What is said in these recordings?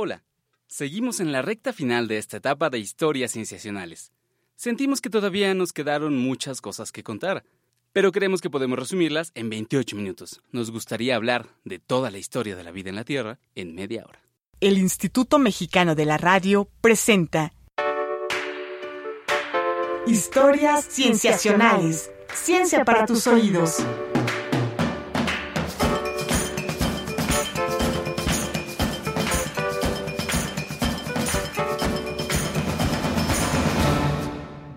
Hola, seguimos en la recta final de esta etapa de historias sensacionales. Sentimos que todavía nos quedaron muchas cosas que contar, pero creemos que podemos resumirlas en 28 minutos. Nos gustaría hablar de toda la historia de la vida en la Tierra en media hora. El Instituto Mexicano de la Radio presenta Historias Cienciacionales. Ciencia para tus oídos.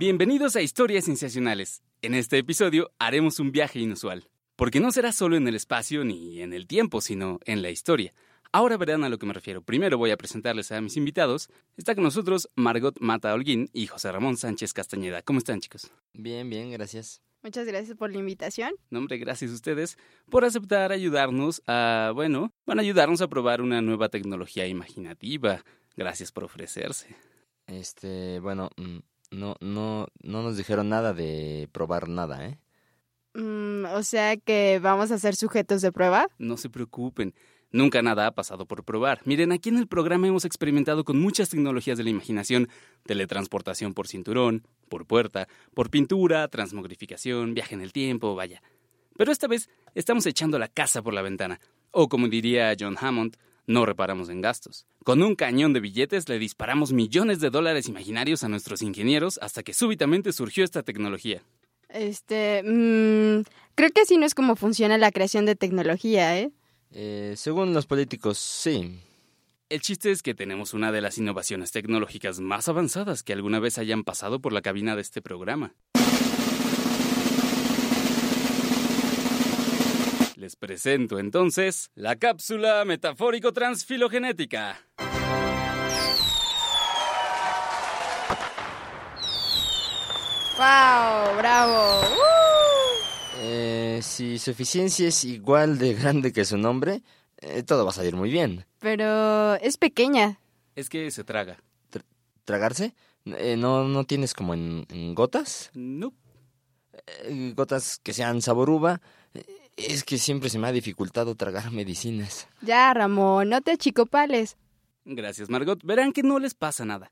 Bienvenidos a Historias Sensacionales. En este episodio haremos un viaje inusual, porque no será solo en el espacio ni en el tiempo, sino en la historia. Ahora verán a lo que me refiero. Primero voy a presentarles a mis invitados. Está con nosotros Margot Mata Holguín y José Ramón Sánchez Castañeda. ¿Cómo están, chicos? Bien, bien, gracias. Muchas gracias por la invitación. No, hombre, gracias a ustedes por aceptar ayudarnos a, bueno, van a ayudarnos a probar una nueva tecnología imaginativa. Gracias por ofrecerse. Este, bueno, mm, no, no, no nos dijeron nada de probar nada, ¿eh? Mm, o sea que vamos a ser sujetos de prueba. No se preocupen. Nunca nada ha pasado por probar. Miren, aquí en el programa hemos experimentado con muchas tecnologías de la imaginación, teletransportación por cinturón, por puerta, por pintura, transmogrificación, viaje en el tiempo, vaya. Pero esta vez estamos echando la casa por la ventana, o como diría John Hammond, no reparamos en gastos. Con un cañón de billetes le disparamos millones de dólares imaginarios a nuestros ingenieros hasta que súbitamente surgió esta tecnología. Este, mm, creo que así no es como funciona la creación de tecnología, ¿eh? Eh, según los políticos, sí. El chiste es que tenemos una de las innovaciones tecnológicas más avanzadas que alguna vez hayan pasado por la cabina de este programa. Les presento entonces la cápsula metafórico-transfilogenética. ¡Wow! ¡Bravo! Eh, si su eficiencia es igual de grande que su nombre, eh, todo va a salir muy bien. Pero es pequeña. Es que se traga. ¿Tragarse? Eh, ¿no, ¿No tienes como en, en gotas? No. Eh, gotas que sean sabor uva. Es que siempre se me ha dificultado tragar medicinas. Ya, Ramón, no te achicopales. Gracias, Margot. Verán que no les pasa nada.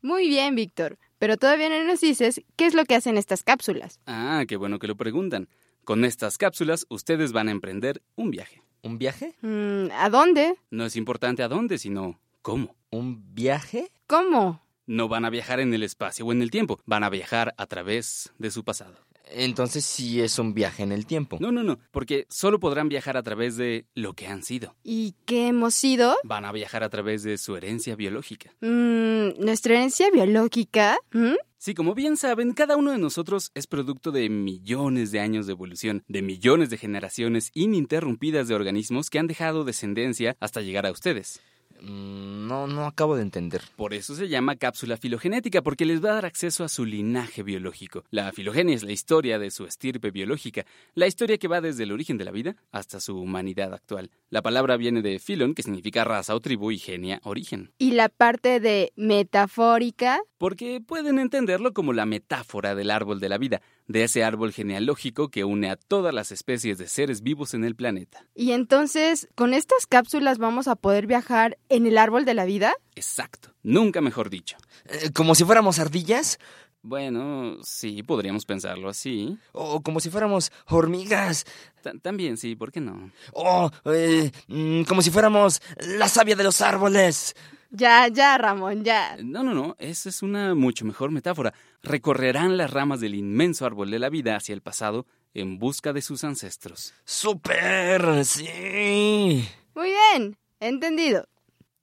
Muy bien, Víctor. Pero todavía no nos dices qué es lo que hacen estas cápsulas. Ah, qué bueno que lo preguntan. Con estas cápsulas, ustedes van a emprender un viaje. ¿Un viaje? Mm, ¿A dónde? No es importante a dónde, sino cómo. ¿Un viaje? ¿Cómo? No van a viajar en el espacio o en el tiempo, van a viajar a través de su pasado. Entonces sí es un viaje en el tiempo. No, no, no, porque solo podrán viajar a través de lo que han sido. ¿Y qué hemos sido? Van a viajar a través de su herencia biológica. Mm, ¿Nuestra herencia biológica? ¿Mm? Sí, como bien saben, cada uno de nosotros es producto de millones de años de evolución, de millones de generaciones ininterrumpidas de organismos que han dejado descendencia hasta llegar a ustedes. Mm, No, no acabo de entender. Por eso se llama cápsula filogenética, porque les va a dar acceso a su linaje biológico. La filogenia es la historia de su estirpe biológica, la historia que va desde el origen de la vida hasta su humanidad actual. La palabra viene de filon, que significa raza o tribu, y genia, origen. ¿Y la parte de metafórica? Porque pueden entenderlo como la metáfora del árbol de la vida, de ese árbol genealógico que une a todas las especies de seres vivos en el planeta. Y entonces, ¿con estas cápsulas vamos a poder viajar en el árbol de la vida? Exacto, nunca mejor dicho. Eh, ¿Como si fuéramos ardillas? Bueno, sí, podríamos pensarlo así. ¿O como si fuéramos hormigas? Ta- También sí, ¿por qué no? ¿O eh, mm, como si fuéramos la savia de los árboles? Ya, ya, Ramón, ya. No, no, no, esa es una mucho mejor metáfora. Recorrerán las ramas del inmenso árbol de la vida hacia el pasado en busca de sus ancestros. ¡Súper! ¡Sí! Muy bien, entendido.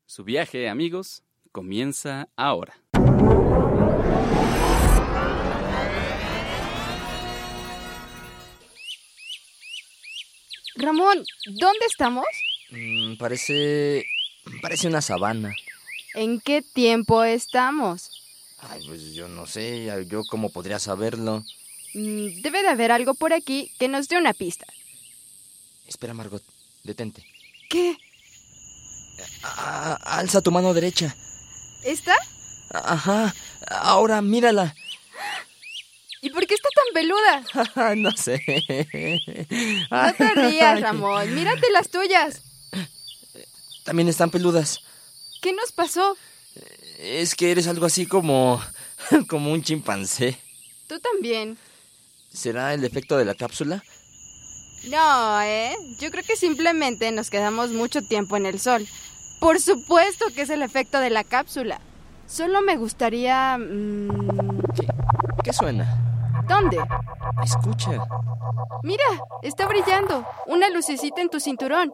Su viaje, amigos, comienza ahora. Ramón, ¿dónde estamos? Mm, parece... parece una sabana. ¿En qué tiempo estamos? Ay, pues yo no sé, yo cómo podría saberlo. Mm, Debe de haber algo por aquí que nos dé una pista. Espera, Margot, detente. ¿Qué? Alza tu mano derecha. ¿Esta? Ajá, ahora mírala. ¿Y por qué está tan peluda? no sé. No te rías, Ramón. Mírate las tuyas. También están peludas. ¿Qué nos pasó? Es que eres algo así como... como un chimpancé. Tú también. ¿Será el efecto de la cápsula? No, ¿eh? Yo creo que simplemente nos quedamos mucho tiempo en el sol. Por supuesto que es el efecto de la cápsula. Solo me gustaría... mm, ¿Qué, qué suena? ¿Dónde? Escucha. Mira, está brillando. Una lucecita en tu cinturón.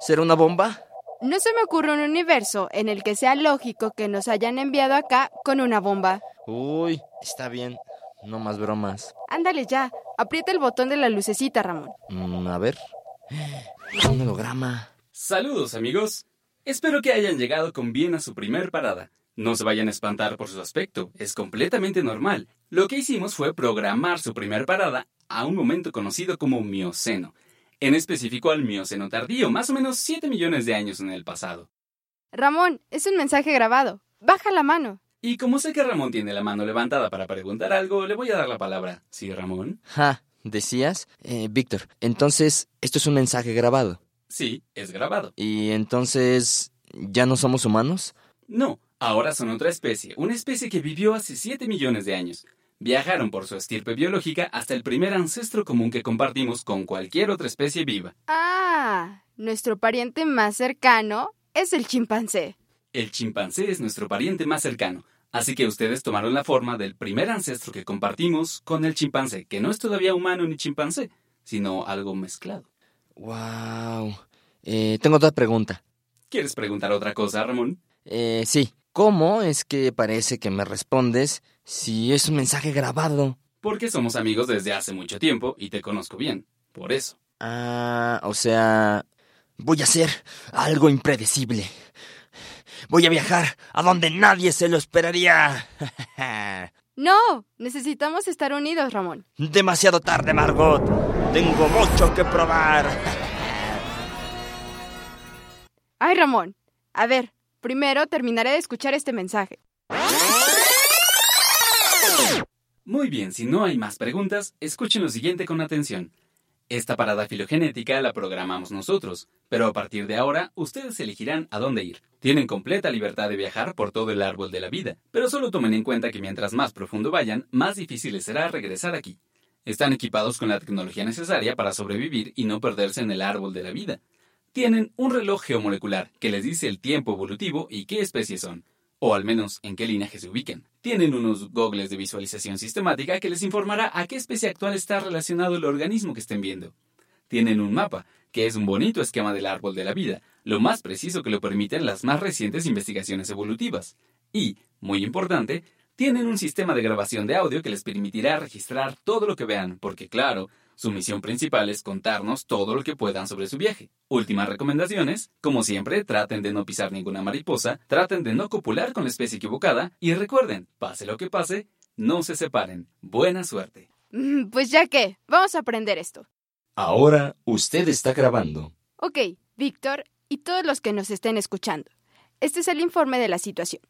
¿Será una bomba? No se me ocurre un universo en el que sea lógico que nos hayan enviado acá con una bomba. Uy, está bien. No más bromas. Ándale ya, aprieta el botón de la lucecita, Ramón. Mm, a ver. Es un holograma. Saludos amigos. Espero que hayan llegado con bien a su primer parada. No se vayan a espantar por su aspecto, es completamente normal. Lo que hicimos fue programar su primer parada a un momento conocido como Mioceno, en específico al Mioceno tardío, más o menos 7 millones de años en el pasado. Ramón, es un mensaje grabado. Baja la mano. Y como sé que Ramón tiene la mano levantada para preguntar algo, le voy a dar la palabra. ¿Sí, Ramón? Ja, ¿decías? Eh, Víctor, entonces, esto es un mensaje grabado. Sí, es grabado. ¿Y entonces, ya no somos humanos? No, ahora son otra especie, una especie que vivió hace 7 millones de años. Viajaron por su estirpe biológica hasta el primer ancestro común que compartimos con cualquier otra especie viva. Ah, nuestro pariente más cercano es el chimpancé. El chimpancé es nuestro pariente más cercano, así que ustedes tomaron la forma del primer ancestro que compartimos con el chimpancé, que no es todavía humano ni chimpancé, sino algo mezclado. Wow. Eh, tengo otra pregunta. ¿Quieres preguntar otra cosa, Ramón? Eh, sí. ¿Cómo es que parece que me respondes si es un mensaje grabado? Porque somos amigos desde hace mucho tiempo y te conozco bien. Por eso. Ah, o sea, voy a hacer algo impredecible. Voy a viajar a donde nadie se lo esperaría. No, necesitamos estar unidos, Ramón. Demasiado tarde, Margot. Tengo mucho que probar. Ay, Ramón. A ver, primero terminaré de escuchar este mensaje. Muy bien, si no hay más preguntas, escuchen lo siguiente con atención. Esta parada filogenética la programamos nosotros, pero a partir de ahora ustedes elegirán a dónde ir. Tienen completa libertad de viajar por todo el árbol de la vida, pero solo tomen en cuenta que mientras más profundo vayan, más difícil les será regresar aquí. Están equipados con la tecnología necesaria para sobrevivir y no perderse en el árbol de la vida. Tienen un reloj geomolecular que les dice el tiempo evolutivo y qué especies son, o al menos en qué linaje se ubiquen. Tienen unos gogles de visualización sistemática que les informará a qué especie actual está relacionado el organismo que estén viendo. Tienen un mapa, que es un bonito esquema del árbol de la vida, lo más preciso que lo permiten las más recientes investigaciones evolutivas. Y, muy importante, tienen un sistema de grabación de audio que les permitirá registrar todo lo que vean, porque claro, su misión principal es contarnos todo lo que puedan sobre su viaje. Últimas recomendaciones, como siempre, traten de no pisar ninguna mariposa, traten de no copular con la especie equivocada y recuerden, pase lo que pase, no se separen. Buena suerte. Mm, Pues ya que, vamos a aprender esto. Ahora usted está grabando. Ok, Víctor y todos los que nos estén escuchando. Este es el informe de la situación.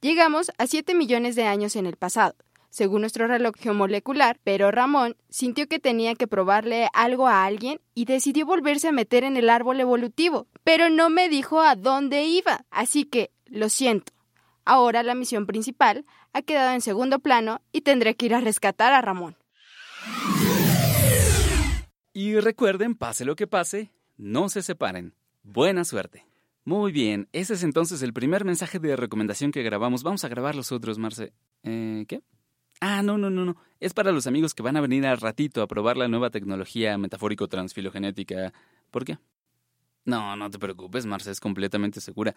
Llegamos a 7 millones de años en el pasado, según nuestro reloj geomolecular, pero Ramón sintió que tenía que probarle algo a alguien y decidió volverse a meter en el árbol evolutivo, pero no me dijo a dónde iba, así que lo siento. Ahora la misión principal ha quedado en segundo plano y tendré que ir a rescatar a Ramón. Y recuerden, pase lo que pase, no se separen. Buena suerte. Muy bien, ese es entonces el primer mensaje de recomendación que grabamos. Vamos a grabar los otros, Marce. Eh, ¿Qué? Ah, no, no, no, no. Es para los amigos que van a venir al ratito a probar la nueva tecnología metafórico-transfilogenética. ¿Por qué? No, no te preocupes, Marce, es completamente segura.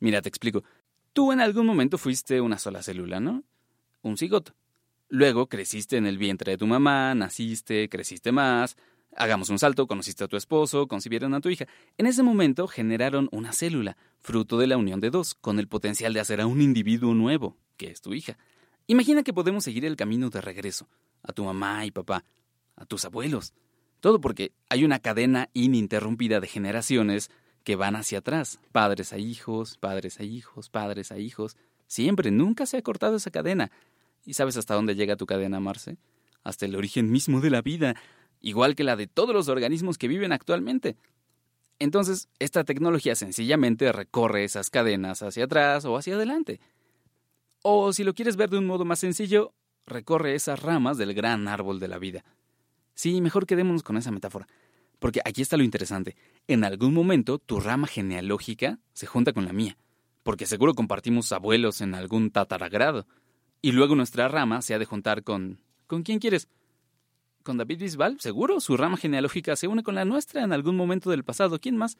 Mira, te explico. Tú en algún momento fuiste una sola célula, ¿no? Un cigoto. Luego creciste en el vientre de tu mamá, naciste, creciste más. Hagamos un salto, conociste a tu esposo, concibieron a tu hija. En ese momento generaron una célula, fruto de la unión de dos, con el potencial de hacer a un individuo nuevo, que es tu hija. Imagina que podemos seguir el camino de regreso, a tu mamá y papá, a tus abuelos. Todo porque hay una cadena ininterrumpida de generaciones que van hacia atrás, padres a hijos, padres a hijos, padres a hijos. Siempre, nunca se ha cortado esa cadena. ¿Y sabes hasta dónde llega tu cadena, Marce? Hasta el origen mismo de la vida, igual que la de todos los organismos que viven actualmente. Entonces, esta tecnología sencillamente recorre esas cadenas hacia atrás o hacia adelante. O si lo quieres ver de un modo más sencillo, recorre esas ramas del gran árbol de la vida. Sí, mejor quedémonos con esa metáfora. Porque aquí está lo interesante. En algún momento tu rama genealógica se junta con la mía. Porque seguro compartimos abuelos en algún tataragrado. Y luego nuestra rama se ha de juntar con... ¿Con quién quieres? ¿Con David Bisbal? Seguro. Su rama genealógica se une con la nuestra en algún momento del pasado. ¿Quién más?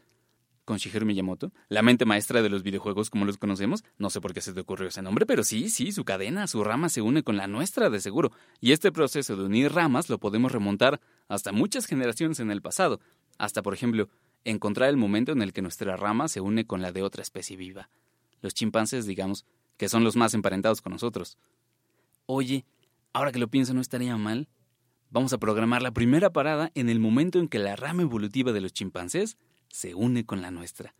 Con Shigeru Miyamoto, la mente maestra de los videojuegos como los conocemos. No sé por qué se te ocurrió ese nombre, pero sí, sí, su cadena, su rama se une con la nuestra de seguro. Y este proceso de unir ramas lo podemos remontar hasta muchas generaciones en el pasado, hasta por ejemplo, encontrar el momento en el que nuestra rama se une con la de otra especie viva. Los chimpancés, digamos, que son los más emparentados con nosotros. Oye, ahora que lo pienso no estaría mal. Vamos a programar la primera parada en el momento en que la rama evolutiva de los chimpancés se une con la nuestra.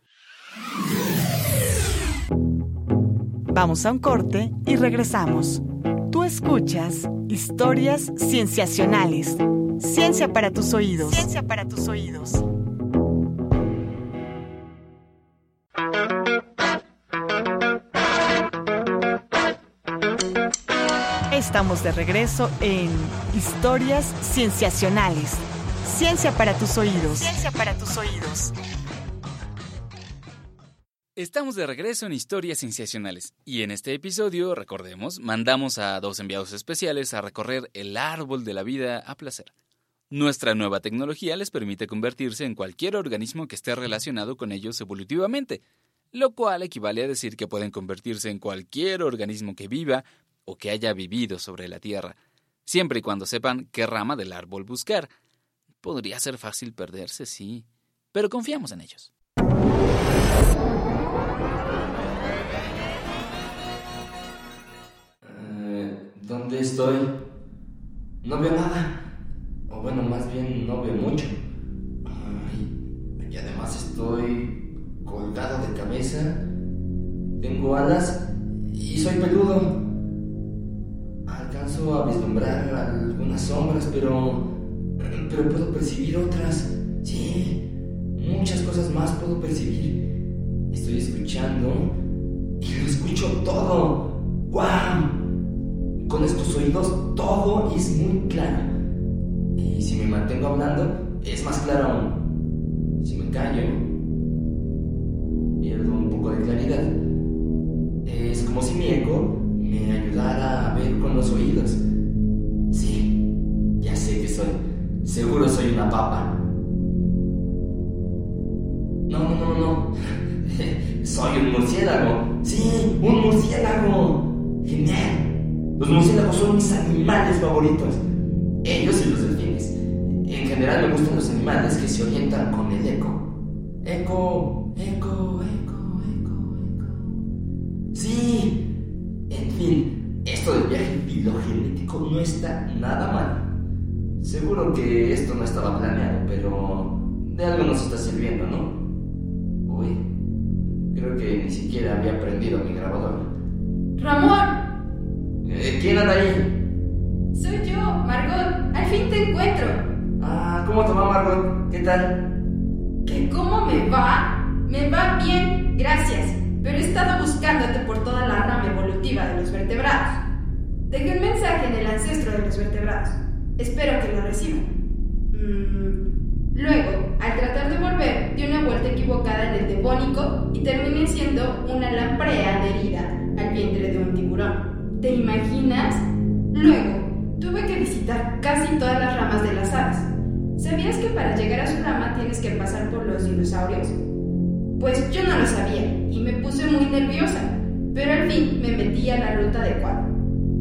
Vamos a un corte y regresamos. Tú escuchas historias cienciacionales. Ciencia para tus oídos. Ciencia para tus oídos. Estamos de regreso en Historias Cienciacionales. Ciencia para tus oídos. Ciencia para tus oídos. Estamos de regreso en Historias Cienciacionales y en este episodio, recordemos, mandamos a dos enviados especiales a recorrer el árbol de la vida a placer. Nuestra nueva tecnología les permite convertirse en cualquier organismo que esté relacionado con ellos evolutivamente, lo cual equivale a decir que pueden convertirse en cualquier organismo que viva o que haya vivido sobre la Tierra, siempre y cuando sepan qué rama del árbol buscar. Podría ser fácil perderse, sí, pero confiamos en ellos. ¿Dónde estoy? No veo nada. O bueno, más bien no veo mucho. y además estoy colgado de cabeza. Tengo alas y soy peludo. Alcanzo a vislumbrar algunas sombras, pero. Pero puedo percibir otras. Sí, muchas cosas más puedo percibir. Estoy escuchando y lo escucho todo. ¡Guau! Con estos oídos todo es muy claro. Y si me mantengo hablando, es más claro aún. Si me callo, pierdo un poco de claridad. Es como si mi eco me ayudara a ver con los oídos. Seguro soy una papa. No, no, no, soy un murciélago. Sí, un murciélago. Genial. Los murciélagos son mis animales favoritos. Ellos y los delfines. En general me gustan los animales que se orientan con el eco. Eco, eco, eco, eco, eco. Sí. En fin, esto del viaje filogenético no está nada mal. Seguro que esto no estaba planeado, pero de algo nos está sirviendo, ¿no? Uy, creo que ni siquiera había prendido mi grabador. Ramón, eh, ¿Quién anda ahí? Soy yo, Margot. Al fin te encuentro. Ah, ¿cómo te va, Margot? ¿Qué tal? ¿Qué cómo me va? Me va bien, gracias. Pero he estado buscándote por toda la rama evolutiva de los vertebrados. Dejé un mensaje en el ancestro de los vertebrados. Espero que lo reciban. Mm, luego, al tratar de volver, di una vuelta equivocada en el devónico y terminé siendo una lamprea adherida al vientre de un tiburón. ¿Te imaginas? Luego, tuve que visitar casi todas las ramas de las aves. ¿Sabías que para llegar a su rama tienes que pasar por los dinosaurios? Pues yo no lo sabía y me puse muy nerviosa, pero al fin me metí a la ruta adecuada.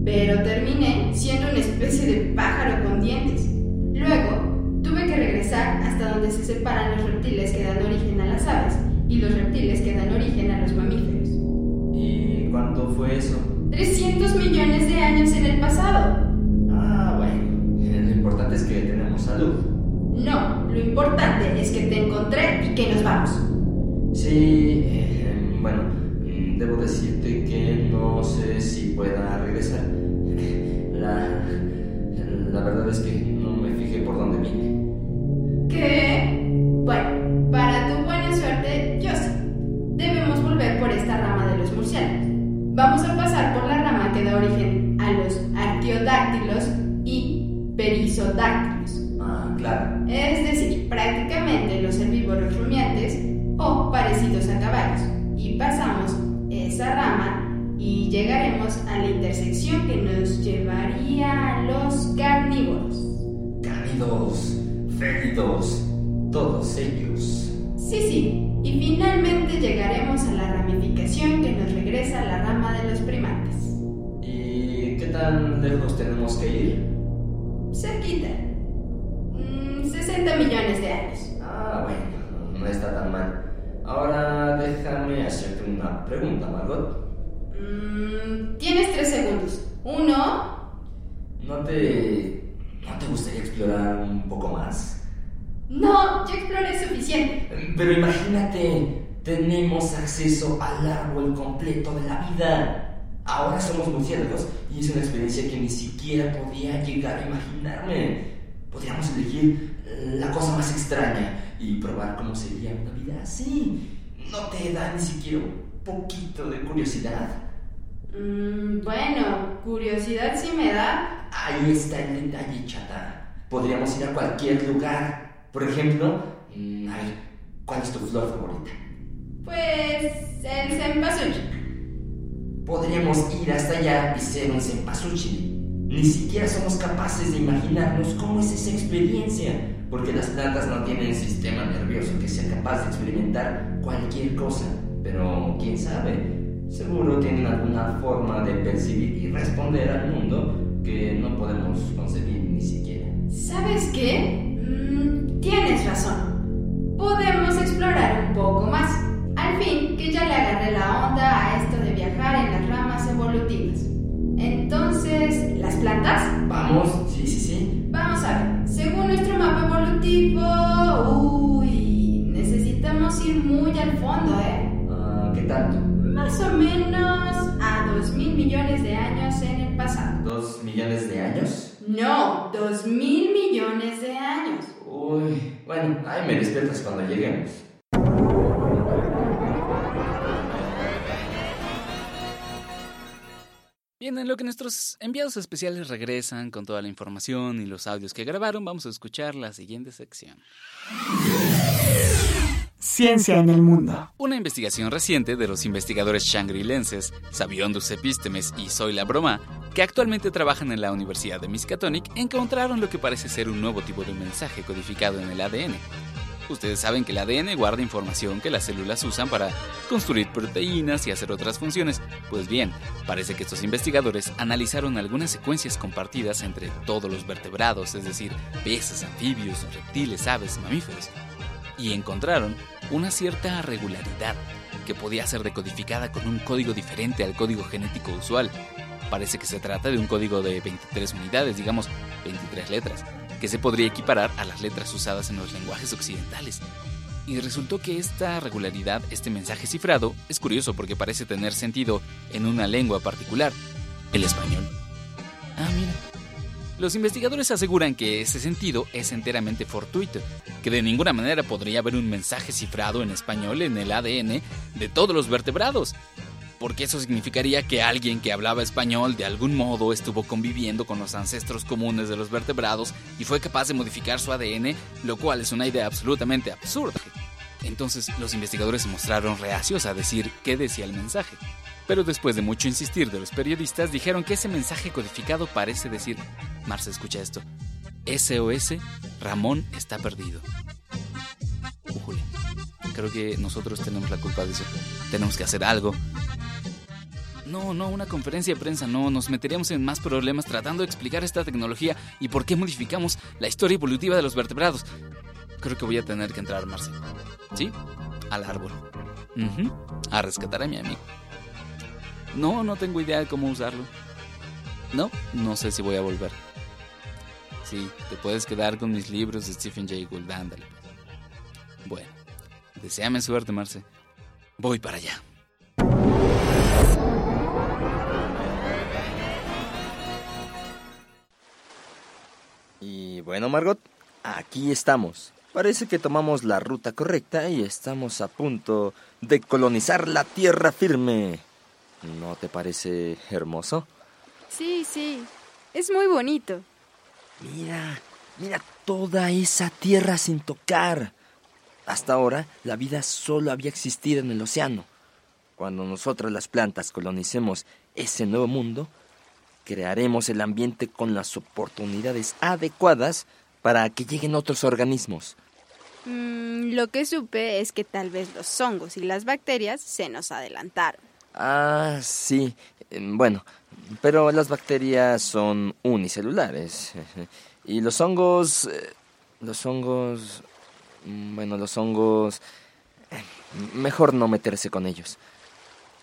Pero terminé siendo una especie de pájaro con dientes. Luego, tuve que regresar hasta donde se separan los reptiles que dan origen a las aves y los reptiles que dan origen a los mamíferos. ¿Y cuánto fue eso? 300 millones de años en el pasado. Ah, bueno. Lo importante es que tenemos salud. No, lo importante es que te encontré y que nos vamos. Sí, eh, bueno, debo decirte que no sé si pueda regresar verdad es que no me fijé por dónde vine. ¿Qué? Bueno, para tu buena suerte, yo sí. Debemos volver por esta rama de los murciélagos. Vamos a pasar por la rama que da origen a los arqueodáctilos y perisodáctilos. Ah, claro. Es decir, prácticamente los herbívoros rumiantes o parecidos a caballos. Y pasamos esa rama y llegaremos a la intersección que nos llevaría a los carnívoros. Cánidos, félidos, todos ellos. Sí, sí, y finalmente llegaremos a la ramificación que nos regresa a la rama de los primates. ¿Y qué tan lejos tenemos que ir? Cerquita. Mm, 60 millones de años. Ah, bueno, no está tan mal. Ahora déjame hacerte una pregunta, Margot. Mm, tienes tres segundos. Uno. ¿No te. ¿No te gustaría explorar un poco más? No, ya exploré suficiente. Pero imagínate, tenemos acceso al árbol completo de la vida. Ahora somos murciélagos y es una experiencia que ni siquiera podía llegar a imaginarme. Podríamos elegir la cosa más extraña y probar cómo sería una vida así. ¿No te da ni siquiera un poquito de curiosidad? Mm, bueno, curiosidad sí me da. Ahí está el detalle, chata. Podríamos ir a cualquier lugar. Por ejemplo, mm, a ver, ¿cuál es tu flor favorita? Pues el cempasúchil. Podríamos ir hasta allá y ser un cempasúchil. Ni siquiera somos capaces de imaginarnos cómo es esa experiencia, porque las plantas no tienen sistema nervioso que sea capaz de experimentar cualquier cosa. Pero quién sabe, seguro tienen alguna forma de percibir y responder al mundo que no podemos concebir ni siquiera. ¿Sabes qué? Mm, tienes razón. Podemos explorar un poco más. Al fin, que ya le agarré la onda a esto de viajar en las ramas evolutivas. Entonces, ¿las plantas? Vamos, sí, sí, sí. Vamos a ver. Según nuestro mapa evolutivo, uy, necesitamos ir muy al fondo, ¿eh? Ah, ¿Qué tanto? Más o menos a dos mil millones de años en el pasado. ¿Dos millones de años? No, dos mil millones de años. Uy, bueno, ahí me despiertas cuando lleguemos. Bien, en lo que nuestros enviados especiales regresan con toda la información y los audios que grabaron, vamos a escuchar la siguiente sección. Ciencia en el mundo. Una investigación reciente de los investigadores shangri-lenses Sabiondus Epístemes y Zoila Broma, que actualmente trabajan en la Universidad de Miskatonic, encontraron lo que parece ser un nuevo tipo de mensaje codificado en el ADN. Ustedes saben que el ADN guarda información que las células usan para construir proteínas y hacer otras funciones. Pues bien, parece que estos investigadores analizaron algunas secuencias compartidas entre todos los vertebrados, es decir, peces, anfibios, reptiles, aves, mamíferos, y encontraron una cierta regularidad que podía ser decodificada con un código diferente al código genético usual. Parece que se trata de un código de 23 unidades, digamos 23 letras, que se podría equiparar a las letras usadas en los lenguajes occidentales. Y resultó que esta regularidad, este mensaje cifrado, es curioso porque parece tener sentido en una lengua particular, el español. Ah, mira. Los investigadores aseguran que ese sentido es enteramente fortuito, que de ninguna manera podría haber un mensaje cifrado en español en el ADN de todos los vertebrados, porque eso significaría que alguien que hablaba español de algún modo estuvo conviviendo con los ancestros comunes de los vertebrados y fue capaz de modificar su ADN, lo cual es una idea absolutamente absurda. Entonces los investigadores se mostraron reacios a decir qué decía el mensaje. Pero después de mucho insistir de los periodistas, dijeron que ese mensaje codificado parece decir, Marce, escucha esto, SOS, Ramón está perdido. Ujule, creo que nosotros tenemos la culpa de eso. Tenemos que hacer algo. No, no, una conferencia de prensa, no, nos meteríamos en más problemas tratando de explicar esta tecnología y por qué modificamos la historia evolutiva de los vertebrados. Creo que voy a tener que entrar, Marce. ¿Sí? Al árbol. A rescatar a mi amigo. No, no tengo idea de cómo usarlo. No, no sé si voy a volver. Sí, te puedes quedar con mis libros de Stephen Jay Gould, ándale. Bueno, deséame suerte, Marce. Voy para allá. Y bueno, Margot, aquí estamos. Parece que tomamos la ruta correcta y estamos a punto de colonizar la tierra firme. ¿No te parece hermoso? Sí, sí. Es muy bonito. Mira, mira toda esa tierra sin tocar. Hasta ahora la vida solo había existido en el océano. Cuando nosotros las plantas colonicemos ese nuevo mundo, crearemos el ambiente con las oportunidades adecuadas para que lleguen otros organismos. Mm, lo que supe es que tal vez los hongos y las bacterias se nos adelantaron. Ah, sí. Em, Bueno, pero las bacterias son unicelulares. Y los hongos... eh, Los hongos... mm, Bueno, los hongos... eh, Mejor no meterse con ellos.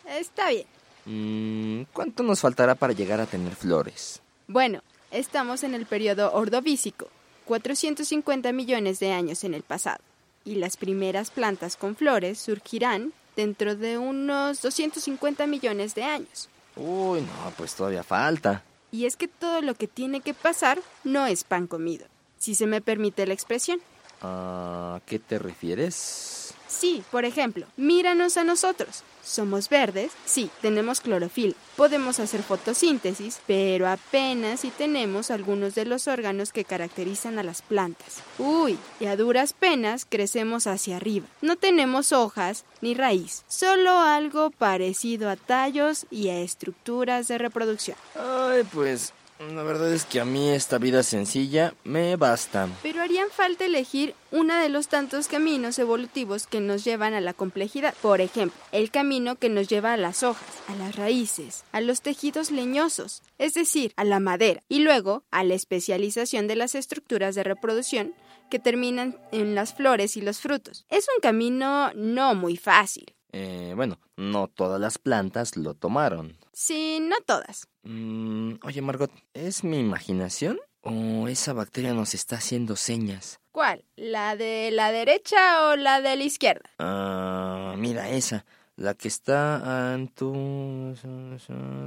Está bien. Mm, ¿Cuánto nos faltará para llegar a tener flores? Bueno, estamos en el periodo ordovícico, 450 millones de años en el pasado, y las primeras plantas con flores surgirán dentro de unos 250 millones de años. Uy, no, pues todavía falta. Y es que todo lo que tiene que pasar no es pan comido, si se me permite la expresión. ¿A qué te refieres? Sí, por ejemplo, míranos a nosotros. Somos verdes, sí, tenemos clorofila, podemos hacer fotosíntesis, pero apenas si tenemos algunos de los órganos que caracterizan a las plantas. Uy, y a duras penas crecemos hacia arriba. No tenemos hojas ni raíz, solo algo parecido a tallos y a estructuras de reproducción. Ay, pues la verdad es que a mí esta vida sencilla me basta. Pero harían falta elegir uno de los tantos caminos evolutivos que nos llevan a la complejidad. Por ejemplo, el camino que nos lleva a las hojas, a las raíces, a los tejidos leñosos, es decir, a la madera, y luego a la especialización de las estructuras de reproducción que terminan en las flores y los frutos. Es un camino no muy fácil. Eh, bueno, no todas las plantas lo tomaron. Sí, no todas. Mm, oye, Margot, ¿es mi imaginación? ¿O esa bacteria nos está haciendo señas? ¿Cuál? ¿La de la derecha o la de la izquierda? Ah, mira esa, la que está en tu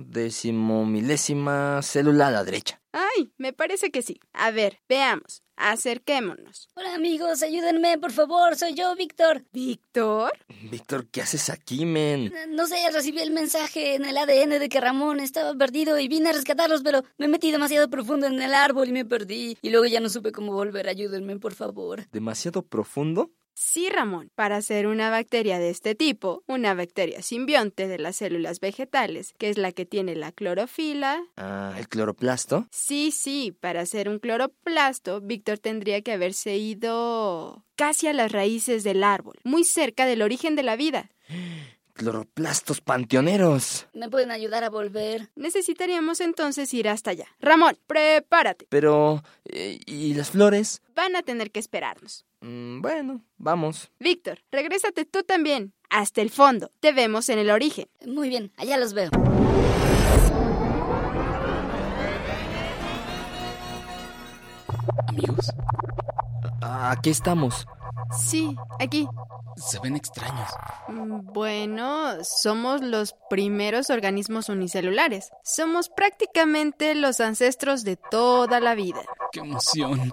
decimomilésima célula a la derecha. Ay, me parece que sí. A ver, veamos. Acerquémonos. Hola amigos, ayúdenme, por favor, soy yo, Víctor. ¿Víctor? Víctor, ¿qué haces aquí, men? No sé, recibí el mensaje en el ADN de que Ramón estaba perdido y vine a rescatarlos, pero me metí demasiado profundo en el árbol y me perdí. Y luego ya no supe cómo volver, ayúdenme, por favor. ¿Demasiado profundo? Sí, Ramón. Para ser una bacteria de este tipo, una bacteria simbionte de las células vegetales, que es la que tiene la clorofila. Ah, ¿el cloroplasto? Sí, sí, para ser un cloroplasto, Víctor tendría que haberse ido casi a las raíces del árbol, muy cerca del origen de la vida. Cloroplastos panteoneros. ¿Me pueden ayudar a volver? Necesitaríamos entonces ir hasta allá. Ramón, prepárate. Pero, eh, ¿y las flores? Van a tener que esperarnos. Mm, bueno, vamos. Víctor, regrésate tú también. Hasta el fondo. Te vemos en el origen. Muy bien, allá los veo. Amigos, Aquí estamos. Sí, aquí. se ven extraños. Mm, Bueno, somos los primeros organismos unicelulares. Somos prácticamente los ancestros de toda la vida. ¡Qué emoción!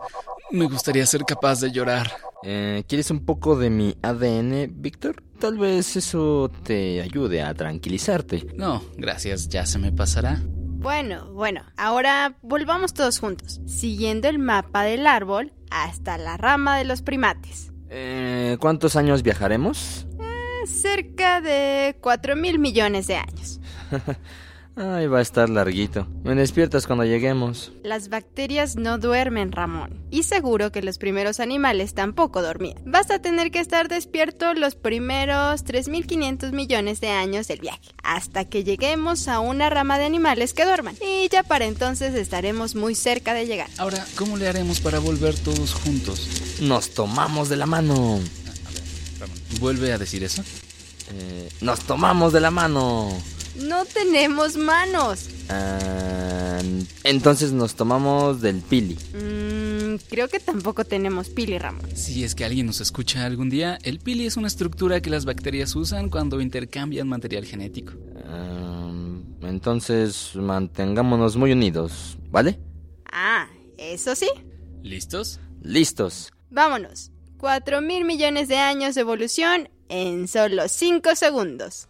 Me gustaría ser capaz de llorar. Eh, ¿Quieres un poco de mi ADN, Víctor? Tal vez eso te ayude a tranquilizarte. No, gracias, ya se me pasará. Bueno, bueno, ahora volvamos todos juntos, siguiendo el mapa del árbol hasta la rama de los primates. Eh, ¿Cuántos años viajaremos? Cerca de 4 mil millones de años. Ay, va a estar larguito. Me despiertas cuando lleguemos. Las bacterias no duermen, Ramón. Y seguro que los primeros animales tampoco dormían. Vas a tener que estar despierto los primeros 3.500 millones de años del viaje, hasta que lleguemos a una rama de animales que duerman. Y ya para entonces estaremos muy cerca de llegar. Ahora, ¿cómo le haremos para volver todos juntos? Nos tomamos de la mano. ¿Vuelve a decir eso? Eh, nos tomamos de la mano. No tenemos manos. Ah, entonces nos tomamos del pili. Mm, creo que tampoco tenemos pili, Ramón. Si es que alguien nos escucha algún día, el pili es una estructura que las bacterias usan cuando intercambian material genético. Ah, entonces mantengámonos muy unidos, ¿vale? Ah, eso sí. ¿Listos? Listos. Vámonos. 4 mil millones de años de evolución en solo 5 segundos.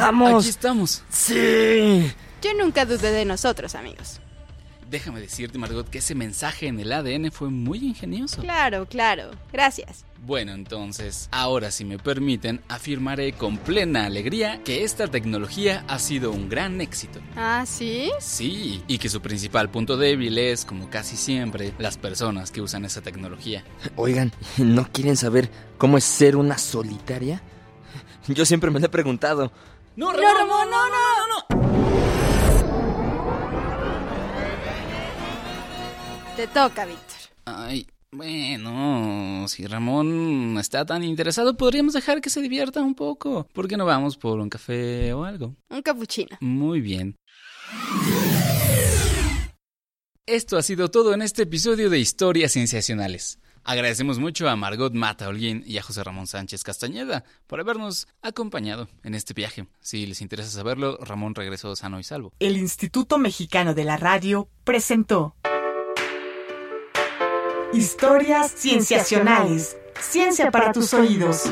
¡Regresamos! Aquí estamos. ¡Sí! Yo nunca dudé de nosotros, amigos. Déjame decirte, Margot, que ese mensaje en el ADN fue muy ingenioso. Claro, claro. Gracias. Bueno, entonces, ahora si me permiten, afirmaré con plena alegría que esta tecnología ha sido un gran éxito. Ah, ¿sí? Sí, y que su principal punto débil es, como casi siempre, las personas que usan esa tecnología. Oigan, ¿no quieren saber cómo es ser una solitaria? Yo siempre me lo he preguntado. ¡No, Ramón, no, no, no, no! Te toca, Víctor. Ay, bueno, si Ramón está tan interesado, podríamos dejar que se divierta un poco. ¿Por qué no vamos por un café o algo? Un capuchino. Muy bien. Esto ha sido todo en este episodio de Historias Cienciacionales. Agradecemos mucho a Margot Mata Holguín y a José Ramón Sánchez Castañeda por habernos acompañado en este viaje. Si les interesa saberlo, Ramón regresó sano y salvo. El Instituto Mexicano de la Radio presentó Historias Cienciacionales. Ciencia para tus oídos.